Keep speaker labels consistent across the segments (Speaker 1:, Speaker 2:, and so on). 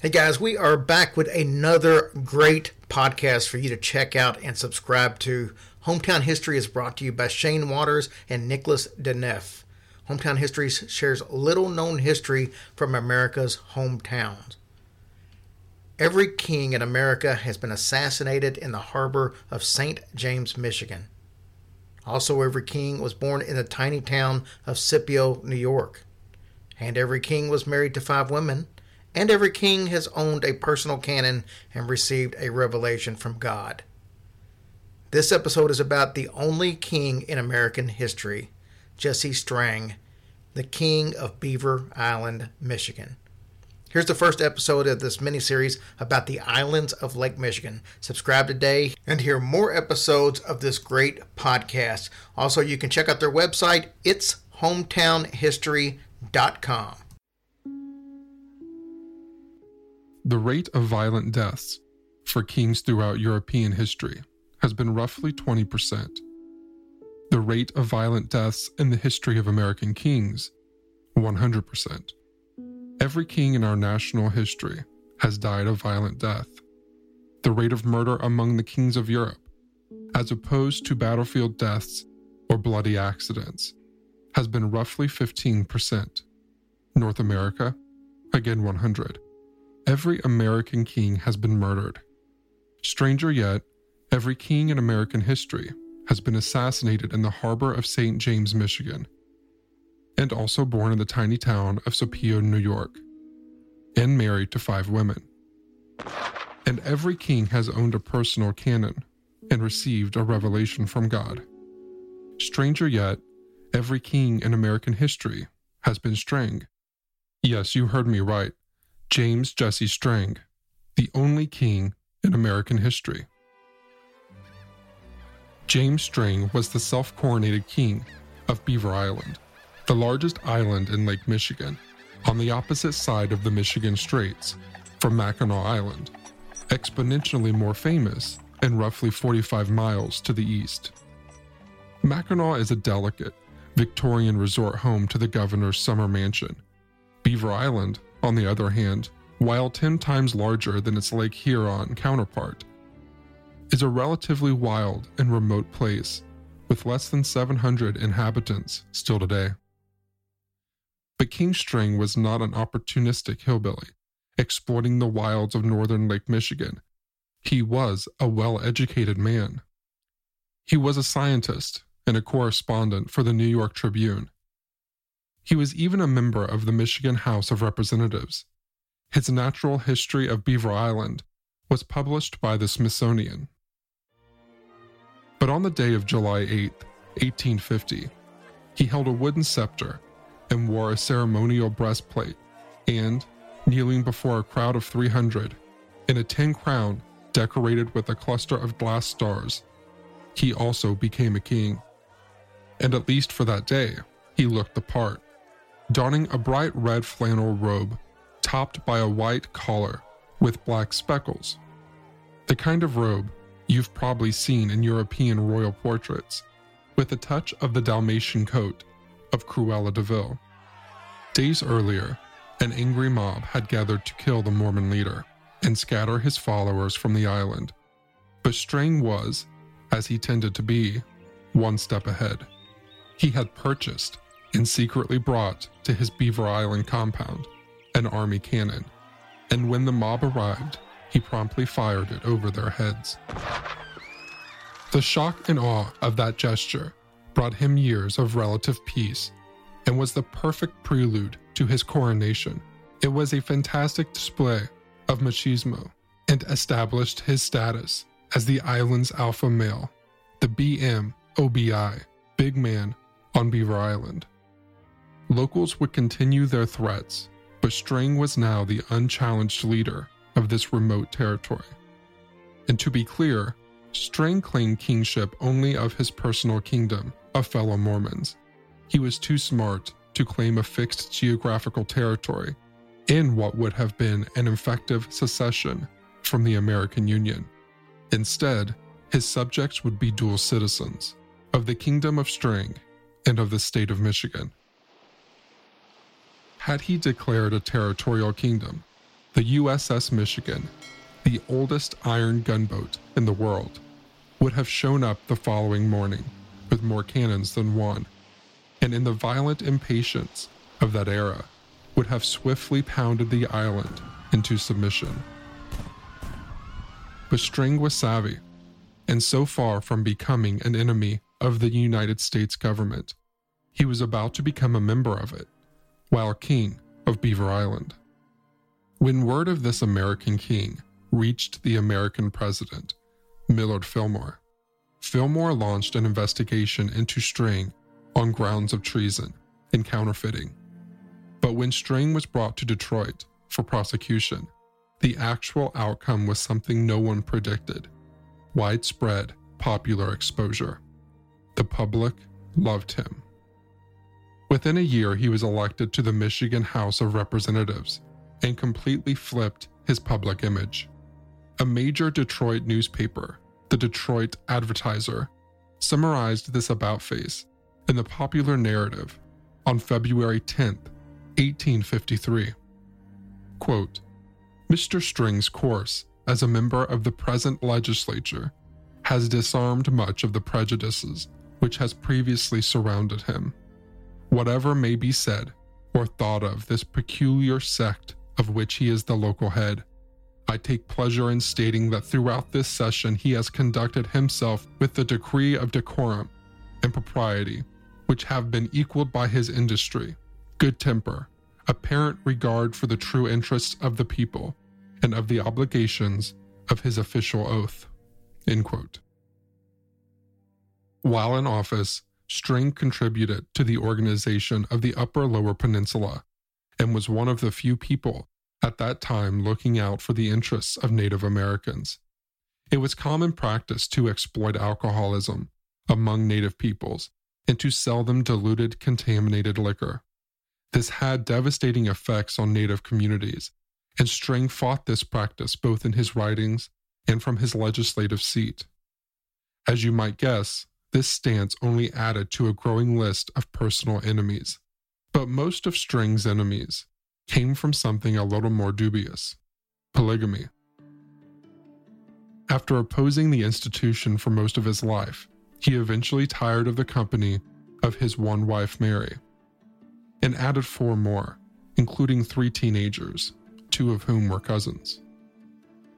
Speaker 1: Hey guys, we are back with another great podcast for you to check out and subscribe to. Hometown History is brought to you by Shane Waters and Nicholas Deneff. Hometown History shares little known history from America's hometowns. Every king in America has been assassinated in the harbor of St. James, Michigan. Also, every king was born in the tiny town of Scipio, New York. And every king was married to five women and every king has owned a personal cannon and received a revelation from God. This episode is about the only king in American history, Jesse Strang, the king of Beaver Island, Michigan. Here's the first episode of this miniseries about the islands of Lake Michigan. Subscribe today and hear more episodes of this great podcast. Also, you can check out their website, it's hometownhistory.com.
Speaker 2: The rate of violent deaths for kings throughout European history has been roughly 20%. The rate of violent deaths in the history of American kings, 100%. Every king in our national history has died a violent death. The rate of murder among the kings of Europe, as opposed to battlefield deaths or bloody accidents, has been roughly 15%. North America, again 100 every American king has been murdered. Stranger yet, every king in American history has been assassinated in the harbor of St. James, Michigan, and also born in the tiny town of Scipio, New York, and married to five women. And every king has owned a personal cannon and received a revelation from God. Stranger yet, every king in American history has been Strang. Yes, you heard me right. James Jesse Strang, the only king in American history. James Strang was the self coronated king of Beaver Island, the largest island in Lake Michigan, on the opposite side of the Michigan Straits from Mackinac Island, exponentially more famous and roughly 45 miles to the east. Mackinac is a delicate, Victorian resort home to the governor's summer mansion. Beaver Island on the other hand, while 10 times larger than its Lake Huron counterpart, is a relatively wild and remote place with less than 700 inhabitants still today. But King Strang was not an opportunistic hillbilly, exploiting the wilds of northern Lake Michigan. He was a well educated man. He was a scientist and a correspondent for the New York Tribune he was even a member of the Michigan House of Representatives. His Natural History of Beaver Island was published by the Smithsonian. But on the day of July 8, 1850, he held a wooden scepter and wore a ceremonial breastplate, and, kneeling before a crowd of 300, in a tin crown decorated with a cluster of glass stars, he also became a king. And at least for that day, he looked the part donning a bright red flannel robe topped by a white collar with black speckles. The kind of robe you've probably seen in European royal portraits, with a touch of the Dalmatian coat of Cruella de Vil. Days earlier, an angry mob had gathered to kill the Mormon leader and scatter his followers from the island. But Strang was, as he tended to be, one step ahead. He had purchased and secretly brought to his Beaver Island compound an army cannon, and when the mob arrived, he promptly fired it over their heads. The shock and awe of that gesture brought him years of relative peace and was the perfect prelude to his coronation. It was a fantastic display of machismo and established his status as the island's alpha male, the BMOBI, big man on Beaver Island. Locals would continue their threats, but Strang was now the unchallenged leader of this remote territory. And to be clear, Strang claimed kingship only of his personal kingdom of fellow Mormons. He was too smart to claim a fixed geographical territory in what would have been an effective secession from the American Union. Instead, his subjects would be dual citizens of the Kingdom of Strang and of the state of Michigan. Had he declared a territorial kingdom, the USS Michigan, the oldest iron gunboat in the world, would have shown up the following morning with more cannons than one, and in the violent impatience of that era, would have swiftly pounded the island into submission. But Strang was savvy, and so far from becoming an enemy of the United States government, he was about to become a member of it, while king of Beaver Island. When word of this American king reached the American president, Millard Fillmore, Fillmore launched an investigation into Strang on grounds of treason and counterfeiting. But when Strang was brought to Detroit for prosecution, the actual outcome was something no one predicted widespread popular exposure. The public loved him. Within a year, he was elected to the Michigan House of Representatives and completely flipped his public image. A major Detroit newspaper, the Detroit Advertiser, summarized this about face in the popular narrative on February 10, 1853. Quote, Mr. Strang's course as a member of the present legislature has disarmed much of the prejudices which has previously surrounded him. Whatever may be said or thought of this peculiar sect of which he is the local head, I take pleasure in stating that throughout this session he has conducted himself with the degree of decorum and propriety which have been equaled by his industry, good temper, apparent regard for the true interests of the people, and of the obligations of his official oath. While in office, Strang contributed to the organization of the Upper Lower Peninsula and was one of the few people at that time looking out for the interests of Native Americans. It was common practice to exploit alcoholism among Native peoples and to sell them diluted, contaminated liquor. This had devastating effects on Native communities, and Strang fought this practice both in his writings and from his legislative seat. As you might guess, this stance only added to a growing list of personal enemies. But most of Strang's enemies came from something a little more dubious polygamy. After opposing the institution for most of his life, he eventually tired of the company of his one wife, Mary, and added four more, including three teenagers, two of whom were cousins.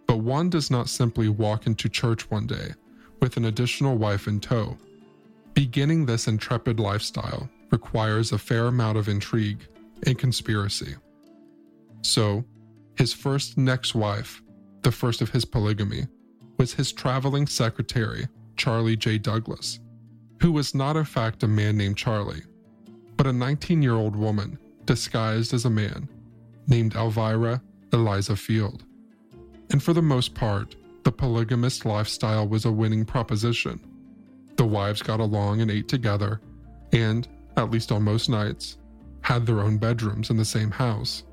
Speaker 2: But one does not simply walk into church one day with an additional wife in tow. Beginning this intrepid lifestyle requires a fair amount of intrigue and conspiracy. So, his first next wife, the first of his polygamy, was his traveling secretary, Charlie J. Douglas, who was not in fact a man named Charlie, but a 19 year old woman disguised as a man named Elvira Eliza Field. And for the most part, the polygamist lifestyle was a winning proposition. The wives got along and ate together, and, at least on most nights, had their own bedrooms in the same house.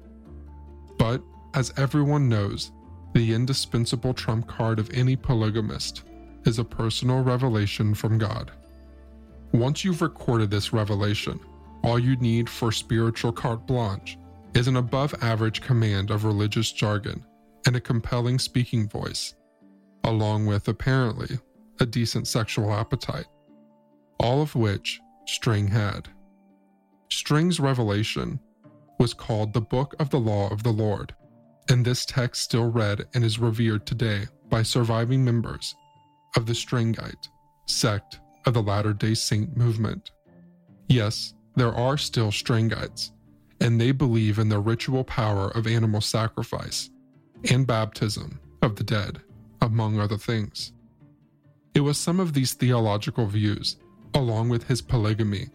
Speaker 2: But, as everyone knows, the indispensable trump card of any polygamist is a personal revelation from God. Once you've recorded this revelation, all you need for spiritual carte blanche is an above average command of religious jargon and a compelling speaking voice, along with apparently a decent sexual appetite, all of which Strang had. Strang's revelation was called the Book of the Law of the Lord, and this text still read and is revered today by surviving members of the Strangite sect of the Latter day Saint movement. Yes, there are still Strangites, and they believe in the ritual power of animal sacrifice and baptism of the dead, among other things. It was some of these theological views, along with his polygamy,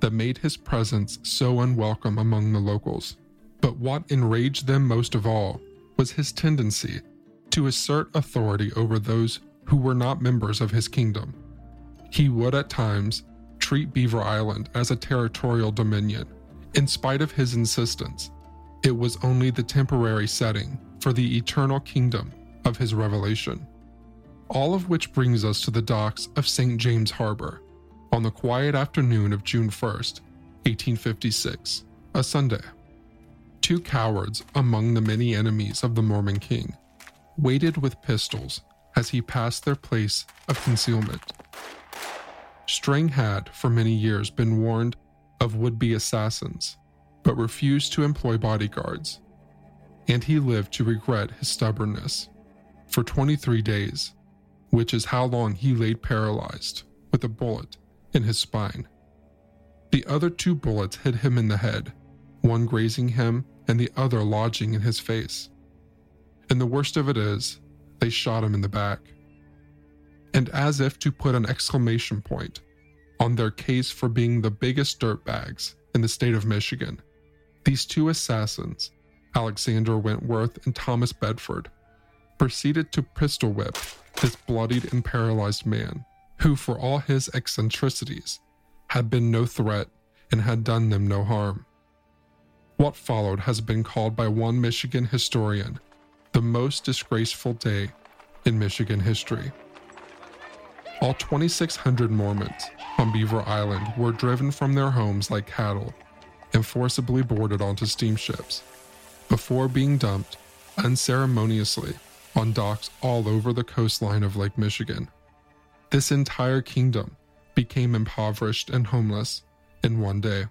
Speaker 2: that made his presence so unwelcome among the locals. But what enraged them most of all was his tendency to assert authority over those who were not members of his kingdom. He would at times treat Beaver Island as a territorial dominion, in spite of his insistence. It was only the temporary setting for the eternal kingdom of his revelation. All of which brings us to the docks of St. James Harbor, on the quiet afternoon of June 1st, 1856, a Sunday. two cowards among the many enemies of the Mormon king waited with pistols as he passed their place of concealment. Strang had, for many years, been warned of would be assassins, but refused to employ bodyguards, and he lived to regret his stubbornness. For 23 days, which is how long he laid paralyzed with a bullet in his spine. The other two bullets hit him in the head, one grazing him and the other lodging in his face. And the worst of it is, they shot him in the back. And as if to put an exclamation point on their case for being the biggest dirtbags in the state of Michigan, these two assassins, Alexander Wentworth and Thomas Bedford, proceeded to pistol whip this bloodied and paralyzed man, who, for all his eccentricities, had been no threat and had done them no harm. What followed has been called by one Michigan historian the most disgraceful day in Michigan history. All 2,600 Mormons on Beaver Island were driven from their homes like cattle and forcibly boarded onto steamships before being dumped unceremoniously on docks all over the coastline of Lake Michigan. This entire kingdom became impoverished and homeless in one day.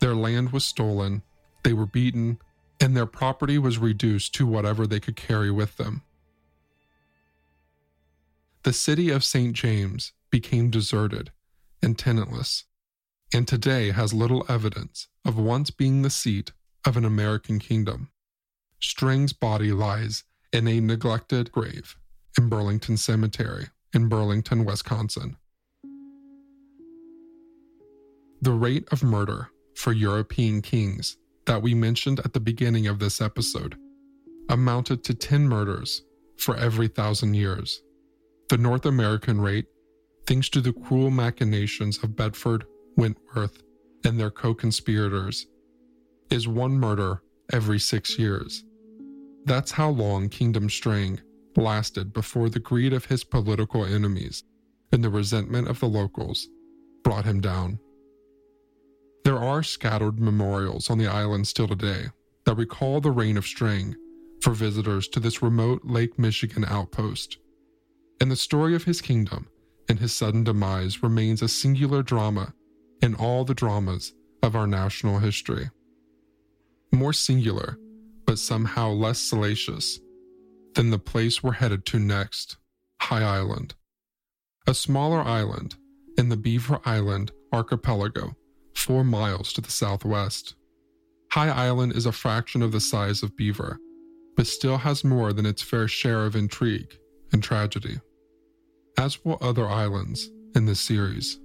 Speaker 2: Their land was stolen, they were beaten, and their property was reduced to whatever they could carry with them. The city of St. James became deserted and tenantless, and today has little evidence of once being the seat of an American kingdom. Strang's body lies in a neglected grave in Burlington Cemetery in Burlington, Wisconsin. The rate of murder for European kings that we mentioned at the beginning of this episode amounted to 10 murders for every thousand years. The North American rate, thanks to the cruel machinations of Bedford, Wentworth, and their co conspirators, is one murder every six years. That's how long Kingdom Strang lasted before the greed of his political enemies and the resentment of the locals brought him down. There are scattered memorials on the island still today that recall the reign of Strang for visitors to this remote Lake Michigan outpost. And the story of his kingdom and his sudden demise remains a singular drama in all the dramas of our national history. More singular, but somehow less salacious than the place we're headed to next High Island. A smaller island in the Beaver Island archipelago four miles to the southwest. High Island is a fraction of the size of Beaver, but still has more than its fair share of intrigue and tragedy, as will other islands in this series.